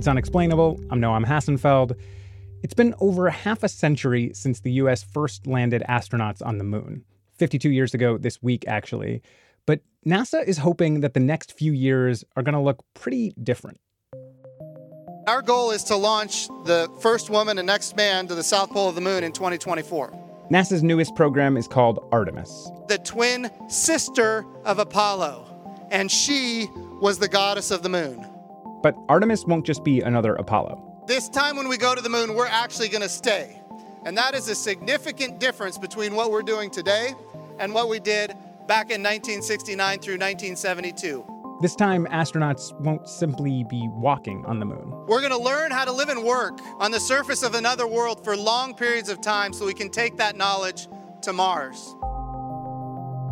It's unexplainable. I'm Noam Hassenfeld. It's been over half a century since the US first landed astronauts on the moon. 52 years ago this week, actually. But NASA is hoping that the next few years are going to look pretty different. Our goal is to launch the first woman and next man to the South Pole of the Moon in 2024. NASA's newest program is called Artemis. The twin sister of Apollo, and she was the goddess of the moon. But Artemis won't just be another Apollo. This time when we go to the moon, we're actually going to stay. And that is a significant difference between what we're doing today and what we did back in 1969 through 1972. This time, astronauts won't simply be walking on the moon. We're going to learn how to live and work on the surface of another world for long periods of time so we can take that knowledge to Mars.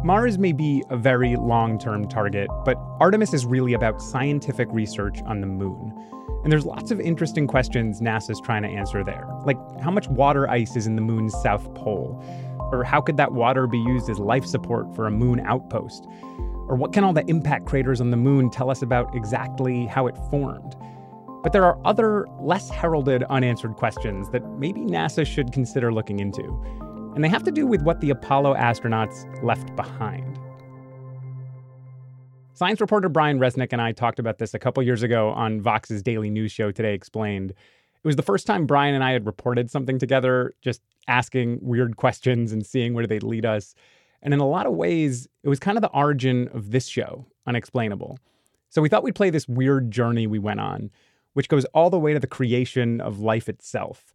Mars may be a very long term target, but Artemis is really about scientific research on the moon. And there's lots of interesting questions NASA's trying to answer there, like how much water ice is in the moon's south pole? Or how could that water be used as life support for a moon outpost? Or what can all the impact craters on the moon tell us about exactly how it formed? But there are other, less heralded, unanswered questions that maybe NASA should consider looking into. And they have to do with what the Apollo astronauts left behind. Science reporter Brian Resnick and I talked about this a couple years ago on Vox's daily news show Today Explained. It was the first time Brian and I had reported something together, just asking weird questions and seeing where they'd lead us. And in a lot of ways, it was kind of the origin of this show, Unexplainable. So we thought we'd play this weird journey we went on, which goes all the way to the creation of life itself.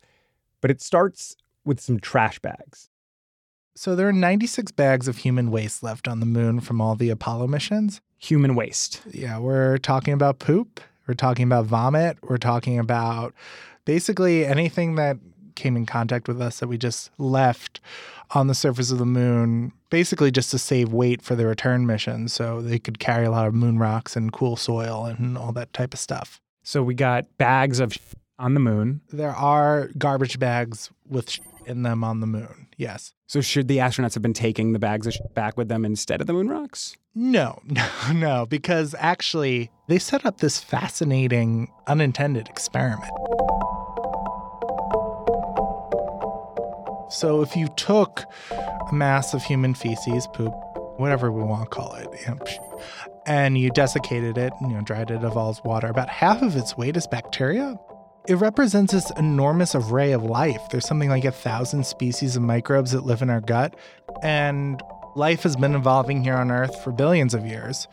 But it starts with some trash bags. So there are 96 bags of human waste left on the moon from all the Apollo missions. Human waste. Yeah, we're talking about poop, we're talking about vomit, we're talking about basically anything that came in contact with us that we just left on the surface of the moon, basically just to save weight for the return mission so they could carry a lot of moon rocks and cool soil and all that type of stuff. So we got bags of on the moon. There are garbage bags with in them on the moon. Yes. So should the astronauts have been taking the bags of back with them instead of the moon rocks? No, no, no, because actually they set up this fascinating unintended experiment. So if you took a mass of human feces, poop, whatever we want to call it, and you desiccated it, you know, dried it of all its water, about half of its weight is bacteria. It represents this enormous array of life. There's something like a thousand species of microbes that live in our gut, and life has been evolving here on Earth for billions of years.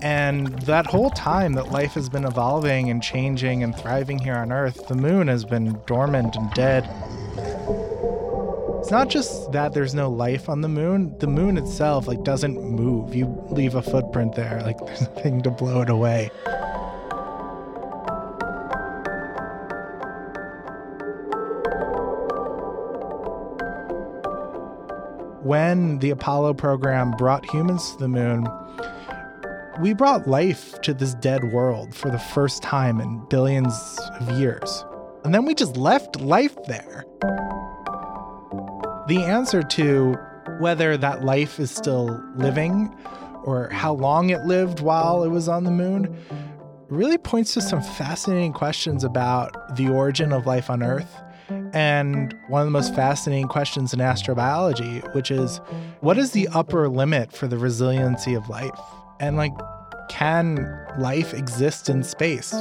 And that whole time that life has been evolving and changing and thriving here on Earth, the moon has been dormant and dead. It's not just that there's no life on the moon. The moon itself like doesn't move. You leave a footprint there, like there's nothing to blow it away. When the Apollo program brought humans to the moon, we brought life to this dead world for the first time in billions of years. And then we just left life there. The answer to whether that life is still living or how long it lived while it was on the moon really points to some fascinating questions about the origin of life on Earth and one of the most fascinating questions in astrobiology, which is what is the upper limit for the resiliency of life? And like, can life exist in space?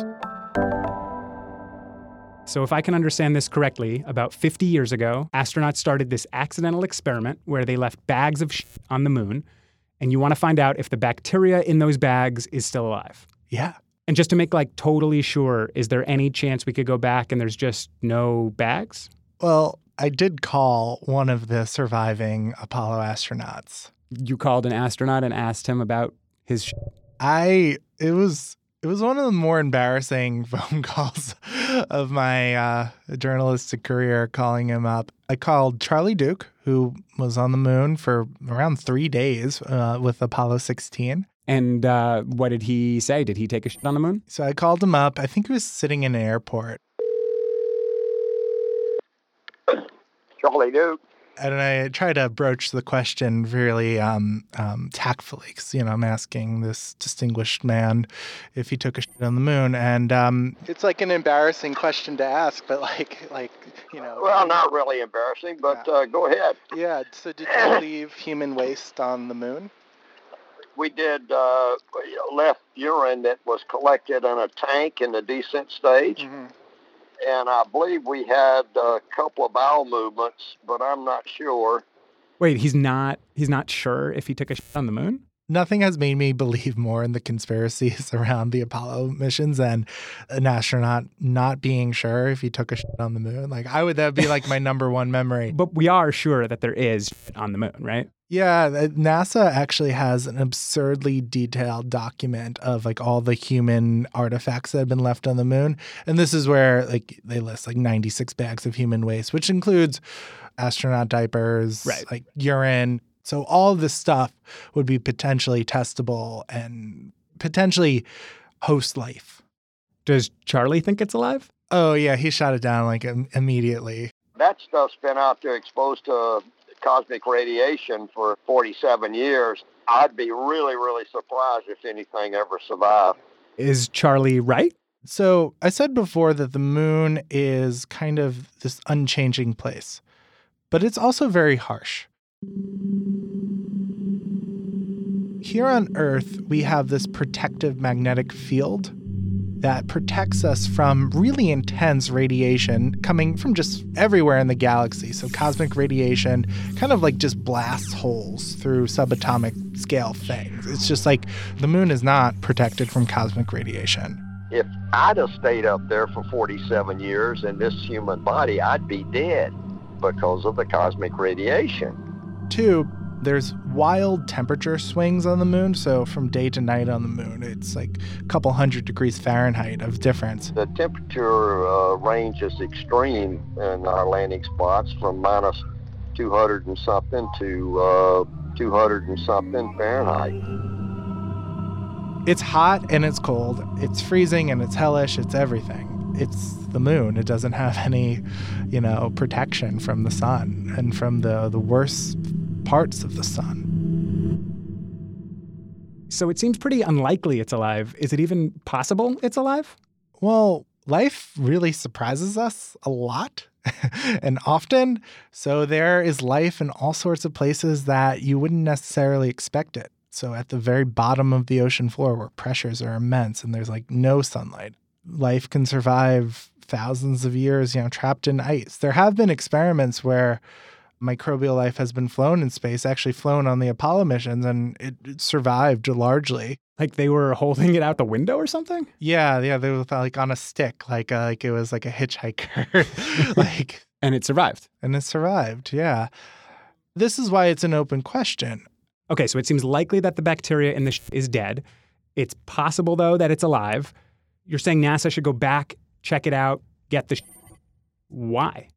So, if I can understand this correctly, about 50 years ago, astronauts started this accidental experiment where they left bags of shit on the moon, and you want to find out if the bacteria in those bags is still alive. Yeah. And just to make like totally sure, is there any chance we could go back and there's just no bags? Well, I did call one of the surviving Apollo astronauts. You called an astronaut and asked him about his. Sh- I it was it was one of the more embarrassing phone calls of my uh, journalistic career. Calling him up, I called Charlie Duke, who was on the moon for around three days uh, with Apollo 16. And uh, what did he say? Did he take a shit on the moon? So I called him up. I think he was sitting in an airport. Charlie Duke. and I try to broach the question really um, um, tactfully because you know I'm asking this distinguished man if he took a shit on the moon, and um, it's like an embarrassing question to ask, but like like you know. Well, not really embarrassing, but Yeah. uh, go ahead. Yeah. So did you leave human waste on the moon? We did uh, left urine that was collected in a tank in the descent stage, Mm-hmm. and I believe we had a couple of bowel movements, but I'm not sure. Wait, he's not he's not sure if he took a shit on the moon? Nothing has made me believe more in the conspiracies around the Apollo missions than an astronaut not being sure if he took a shit on the moon. Like I would that would be like my number one memory. But we are sure that there is shit on the moon, right? Yeah, uh, NASA actually has an absurdly detailed document of like all the human artifacts that have been left on the moon. And this is where like they list like 96 bags of human waste, which includes astronaut diapers, Right. like urine. So all of this stuff would be potentially testable and potentially host life. Does Charlie think it's alive? Oh yeah, he shot it down like im- immediately. That stuff's been out there exposed to cosmic radiation for 47 years. I'd be really, really surprised if anything ever survived. Is Charlie right? So I said before that the moon is kind of this unchanging place, but it's also very harsh. Here on Earth, we have this protective magnetic field that protects us from really intense radiation coming from just everywhere in the galaxy. So, cosmic radiation kind of like just blasts holes through subatomic scale things. It's just like the moon is not protected from cosmic radiation. If I'd have stayed up there for 47 years in this human body, I'd be dead because of the cosmic radiation. Two, there's wild temperature swings on the moon. So from day to night on the moon, it's like a couple hundred degrees Fahrenheit of difference. The temperature uh, range is extreme in our landing spots from minus 200 and something to uh, 200 and something Fahrenheit. It's hot and it's cold. It's freezing and it's hellish. It's everything. It's the moon. It doesn't have any, you know, protection from the sun and from the the worst parts of the sun. So it seems pretty unlikely it's alive. Is it even possible it's alive? Well, life really surprises us a lot and often. So there is life in all sorts of places that you wouldn't necessarily expect it. So at the very bottom of the ocean floor where pressures are immense and there's like no sunlight, life can survive thousands of years, you know, trapped in ice. There have been experiments where microbial life has been flown in space, actually flown on the Apollo missions, and it, it survived largely. Like they were holding it out the window or something? Yeah, yeah, they were like on a stick, like uh, like it was like a hitchhiker, like, And it survived. and it survived. Yeah, this is why it's an open question. Okay, so it seems likely that the bacteria in the sh- is dead. It's possible though that it's alive. You're saying NASA should go back, check it out, get the sh- Why?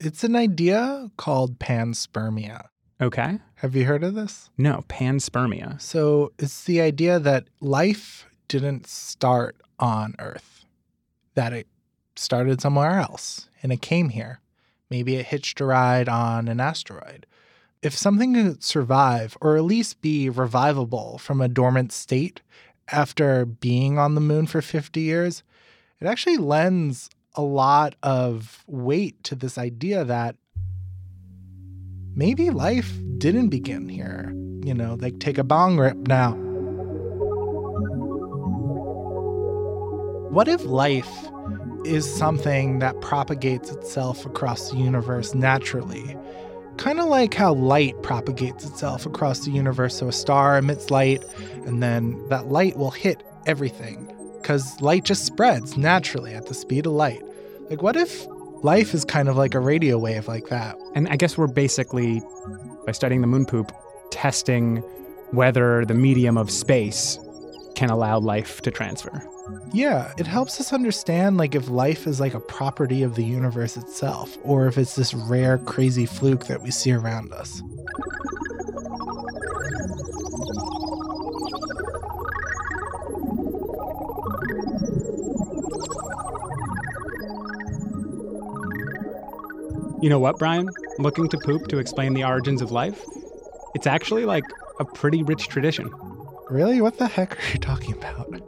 It's an idea called panspermia. Okay. Have you heard of this? No, panspermia. So it's the idea that life didn't start on Earth, that it started somewhere else and it came here. Maybe it hitched a ride on an asteroid. If something could survive or at least be revivable from a dormant state after being on the moon for 50 years, it actually lends a lot of weight to this idea that maybe life didn't begin here. You know, like take a bong rip now. What if life is something that propagates itself across the universe naturally? Kind of like how light propagates itself across the universe. So a star emits light, and then that light will hit everything because light just spreads naturally at the speed of light. Like, what if life is kind of like a radio wave like that? And I guess we're basically, by studying the moon poop, testing whether the medium of space can allow life to transfer. Yeah, it helps us understand like if life is like a property of the universe itself or if it's this rare crazy fluke that we see around us. You know what, Brian? looking to poop to explain the origins of life, it's actually like a pretty rich tradition. Really? What the heck are you talking about?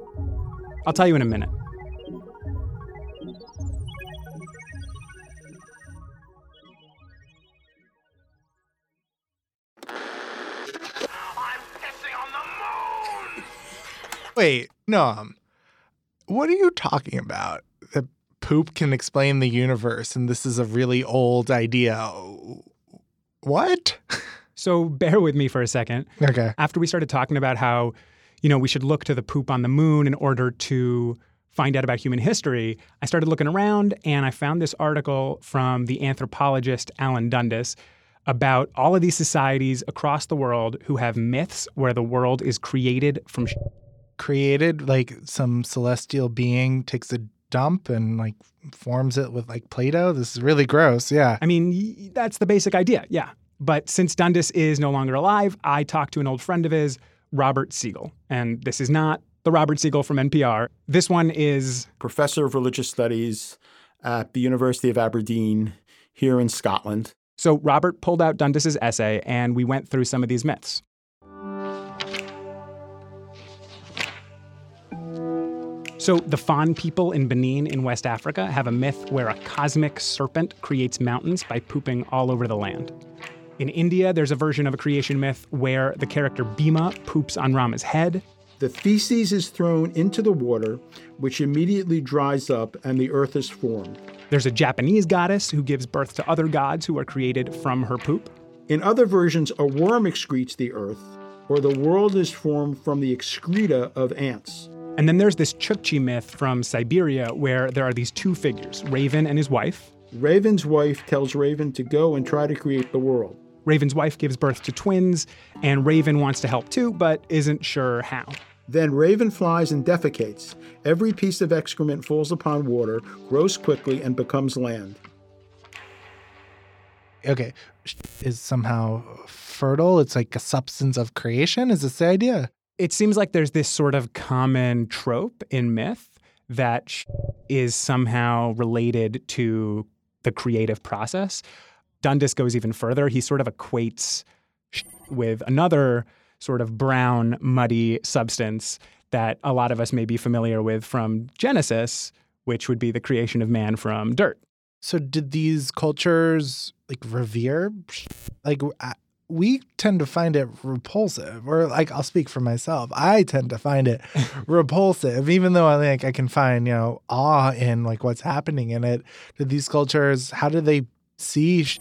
I'll tell you in a minute. Wait, no. What are you talking about? Poop can explain the universe, and this is a really old idea. What? So bear with me for a second. Okay. After we started talking about how, you know, we should look to the poop on the moon in order to find out about human history, I started looking around and I found this article from the anthropologist Alan Dundes about all of these societies across the world who have myths where the world is created from sh- Created like some celestial being takes a dump and like forms it with like Play-Doh. This is really gross. Yeah. I mean, that's the basic idea, yeah. But since Dundes is no longer alive, I talked to an old friend of his, Robert Segal. And this is not the Robert Siegel from NPR. This one is professor of religious studies at the University of Aberdeen here in Scotland. so Robert pulled out Dundes's essay and we went through some of these myths. So, the Fon people in Benin in West Africa have a myth where a cosmic serpent creates mountains by pooping all over the land. In India, there's a version of a creation myth where the character Bhima poops on Rama's head. The feces is thrown into the water, which immediately dries up and the earth is formed. There's a Japanese goddess who gives birth to other gods who are created from her poop. In other versions, a worm excretes the earth, or the world is formed from the excreta of ants. And then there's this Chukchi myth from Siberia where there are these two figures, Raven and his wife. Raven's wife tells Raven to go and try to create the world. Raven's wife gives birth to twins, and Raven wants to help too, but isn't sure how. Then Raven flies and defecates. Every piece of excrement falls upon water, grows quickly, and becomes land. Okay. Is somehow fertile. It's like a substance of creation. Is this the idea? It seems like there's this sort of common trope in myth that sh- is somehow related to the creative process. Dundes goes even further. He sort of equates sh- with another sort of brown, muddy substance that a lot of us may be familiar with from Genesis, which would be the creation of man from dirt. So did these cultures like revere like we tend to find it repulsive or like I'll speak for myself. I tend to find it repulsive even though I think I can find, you know, awe in like what's happening in it. Did these cultures how do they see sh-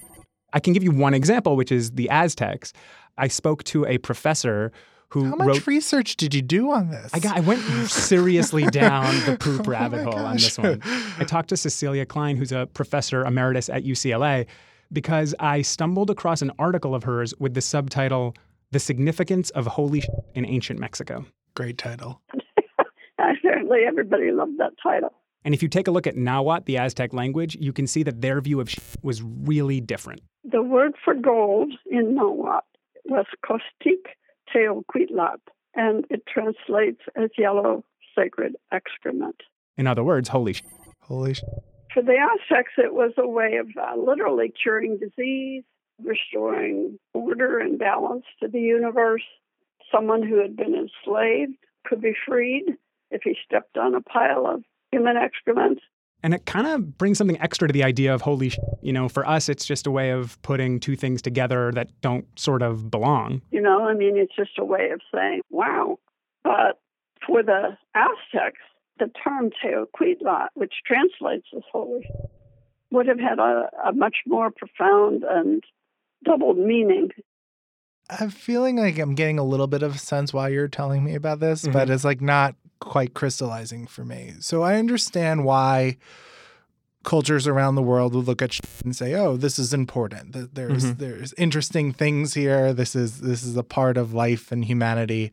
I can give you one example, which is the Aztecs. I spoke to a professor who how much wrote research did you do on this? I got I went seriously down the poop Oh rabbit hole on this one. I talked to Cecilia Klein, who's a professor emeritus at UCLA, because I stumbled across an article of hers with the subtitle The Significance of Holy Sh- in Ancient Mexico. Great title. Apparently, everybody loved that title. And if you take a look at Nahuatl, the Aztec language, you can see that their view of sh- was really different. The word for gold in Nahuatl was Coztic Teocuitlatl, and it translates as yellow sacred excrement. In other words, holy sh- Holy sh- For the Aztecs, it was a way of uh, literally curing disease, restoring order and balance to the universe. Someone who had been enslaved could be freed if he stepped on a pile of human excrement. And it kind of brings something extra to the idea of holy sh- You know, for us, it's just a way of putting two things together that don't sort of belong. You know, I mean, it's just a way of saying, wow. But for the Aztecs, the term Teocuitlatl, which translates as holy, would have had a, a much more profound and doubled meaning. I'm feeling like I'm getting a little bit of sense while you're telling me about this, but it's like not quite crystallizing for me. So I understand why cultures around the world would look at and say, "Oh, this is important. Th- There's Mhm. there's interesting things here. This is this is a part of life and humanity."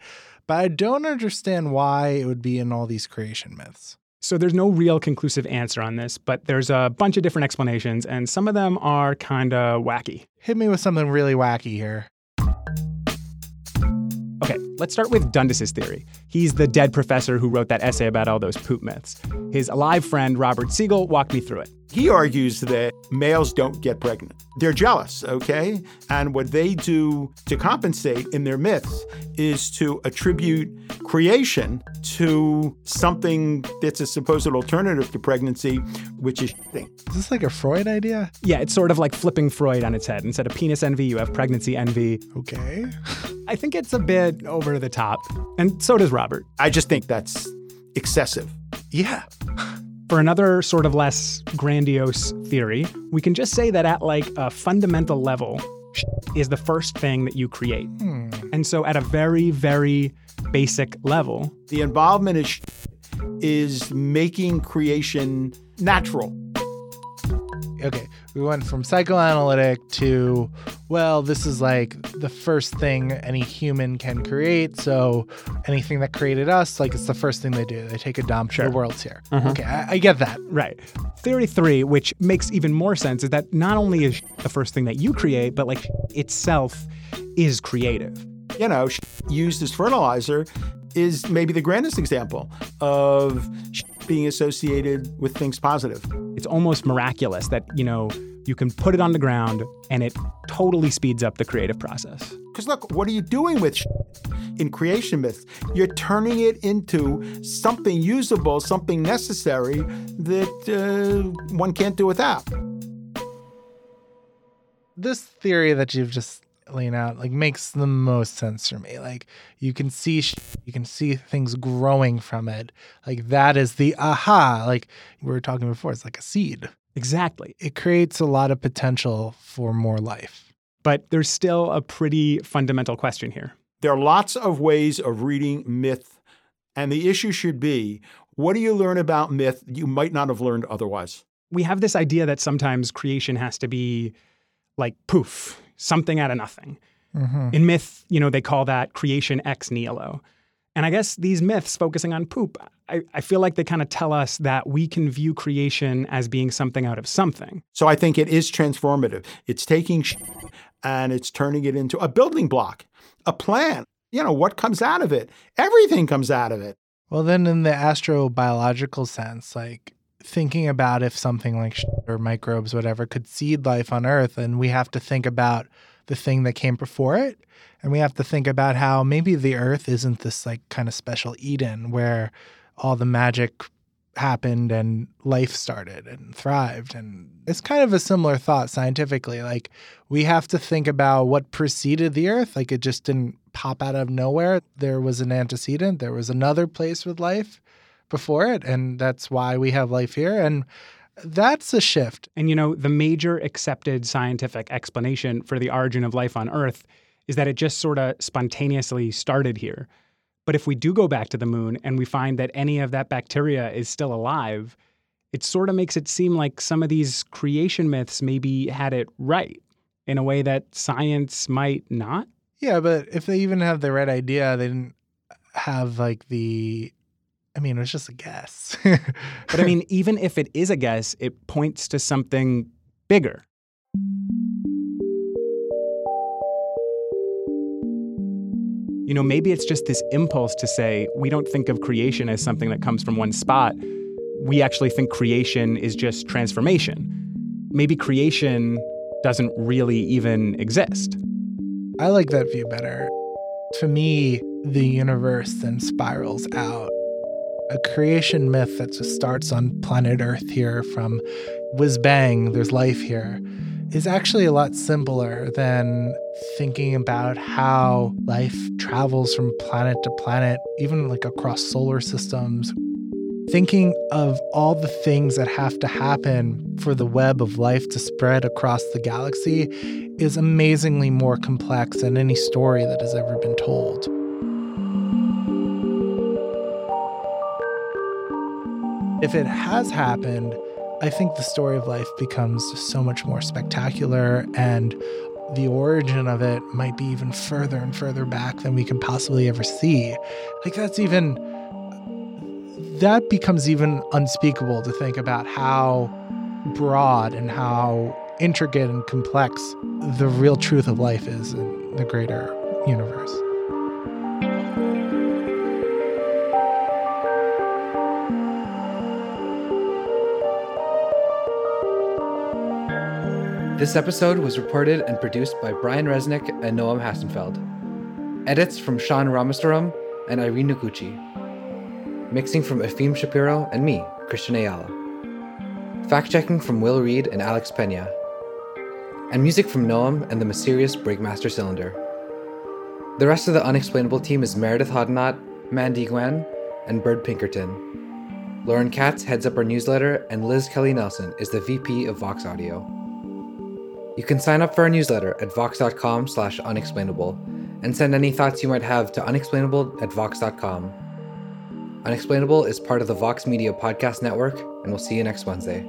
But I don't understand why it would be in all these creation myths. So there's no real conclusive answer on this, but there's a bunch of different explanations, and some of them are kind of wacky. Hit me with something really wacky here. A Okay, let's start with Dundes's theory. He's the dead professor who wrote that essay about all those poop myths. His alive friend, Robert Segal, walked me through it. He argues that males don't get pregnant. They're jealous, okay? And what they do to compensate in their myths is to attribute creation to something that's a supposed alternative to pregnancy, which is shitting. Is this like a Freud idea? Yeah, it's sort of like flipping Freud on its head. Instead of penis envy, you have pregnancy envy. Okay. I think it's a bit over the top. And so does Robert. I just think that's excessive. Yeah. For another sort of less grandiose theory, we can just say that at like a fundamental level, is the first thing that you create. Hmm. And so at a very, very basic level, The involvement is is making creation natural. Okay. We went from psychoanalytic to, well, this is like the first thing any human can create. So anything that created us, like it's the first thing they do. They take a dump. Sure. The world's here. Uh-huh. Okay. I, I get that. Right. Theory three, which makes even more sense, is that not only is the first thing that you create, but like itself is creative. You know, used as fertilizer is maybe the grandest example of being associated with things positive. It's almost miraculous that, you know, you can put it on the ground and it totally speeds up the creative process. Because look, what are you doing with in creation myths? You're turning it into something usable, something necessary that uh, one can't do without. This theory that you've just laid out like makes the most sense for me. Like you can see sh- you can see things growing from it. Like that is the aha. Like we were talking before, it's like a seed. Exactly. It creates a lot of potential for more life. But there's still a pretty fundamental question here. There are lots of ways of reading myth, and the issue should be what do you learn about myth you might not have learned otherwise? We have this idea that sometimes creation has to be like poof, something out of nothing. Mm-hmm. In myth, you know, they call that creation ex nihilo. And I guess these myths focusing on poop, I, I feel like they kind of tell us that we can view creation as being something out of something. So I think it is transformative. It's taking sh- and it's turning it into a building block, a plan. You know, what comes out of it? Everything comes out of it. Well, then in the astrobiological sense, like thinking about if something like sh- or microbes, whatever, could seed life on Earth, and we have to think about the thing that came before it. And we have to think about how maybe the Earth isn't this like kind of special Eden where all the magic happened and life started and thrived. And it's kind of a similar thought scientifically. Like we have to think about what preceded the Earth. Like it just didn't pop out of nowhere. There was an antecedent, there was another place with life before it. And that's why we have life here. And that's a shift. And you know, the major accepted scientific explanation for the origin of life on Earth is that it just sort of spontaneously started here. But if we do go back to the moon and we find that any of that bacteria is still alive, it sort of makes it seem like some of these creation myths maybe had it right in a way that science might not. Yeah, but if they even have the right idea, they didn't have like the. I mean, it was just a guess. But I mean, even if it is a guess, it points to something bigger. You know, maybe it's just this impulse to say, we don't think of creation as something that comes from one spot. We actually think creation is just transformation. Maybe creation doesn't really even exist. I like that view better. To me, the universe then spirals out. A creation myth that just starts on planet Earth here from whiz bang, there's life here, is actually a lot simpler than thinking about how life travels from planet to planet, even like across solar systems. Thinking of all the things that have to happen for the web of life to spread across the galaxy is amazingly more complex than any story that has ever been told. If it has happened, I think the story of life becomes so much more spectacular, and the origin of it might be even further and further back than we can possibly ever see. Like, that's even, that becomes even unspeakable to think about how broad and how intricate and complex the real truth of life is in the greater universe. This episode was reported and produced by Brian Resnick and Noam Hassenfeld. Edits from Sean Rameswaram and Irene Noguchi. Mixing from Efim Shapiro and me, Christian Ayala. Fact checking from Will Reed and Alex Pena. And music from Noam and the mysterious Breakmaster Cylinder. The rest of the Unexplainable team is Meredith Hodnott, Mandy Nguyen, and Byrd Pinkerton. Lauren Katz heads up our newsletter, and Liz Kelly Nelson is the VP of Vox Audio. You can sign up for our newsletter at vox.com slash unexplainable and send any thoughts you might have to unexplainable at vox.com. Unexplainable is part of the Vox Media Podcast Network, and we'll see you next Wednesday.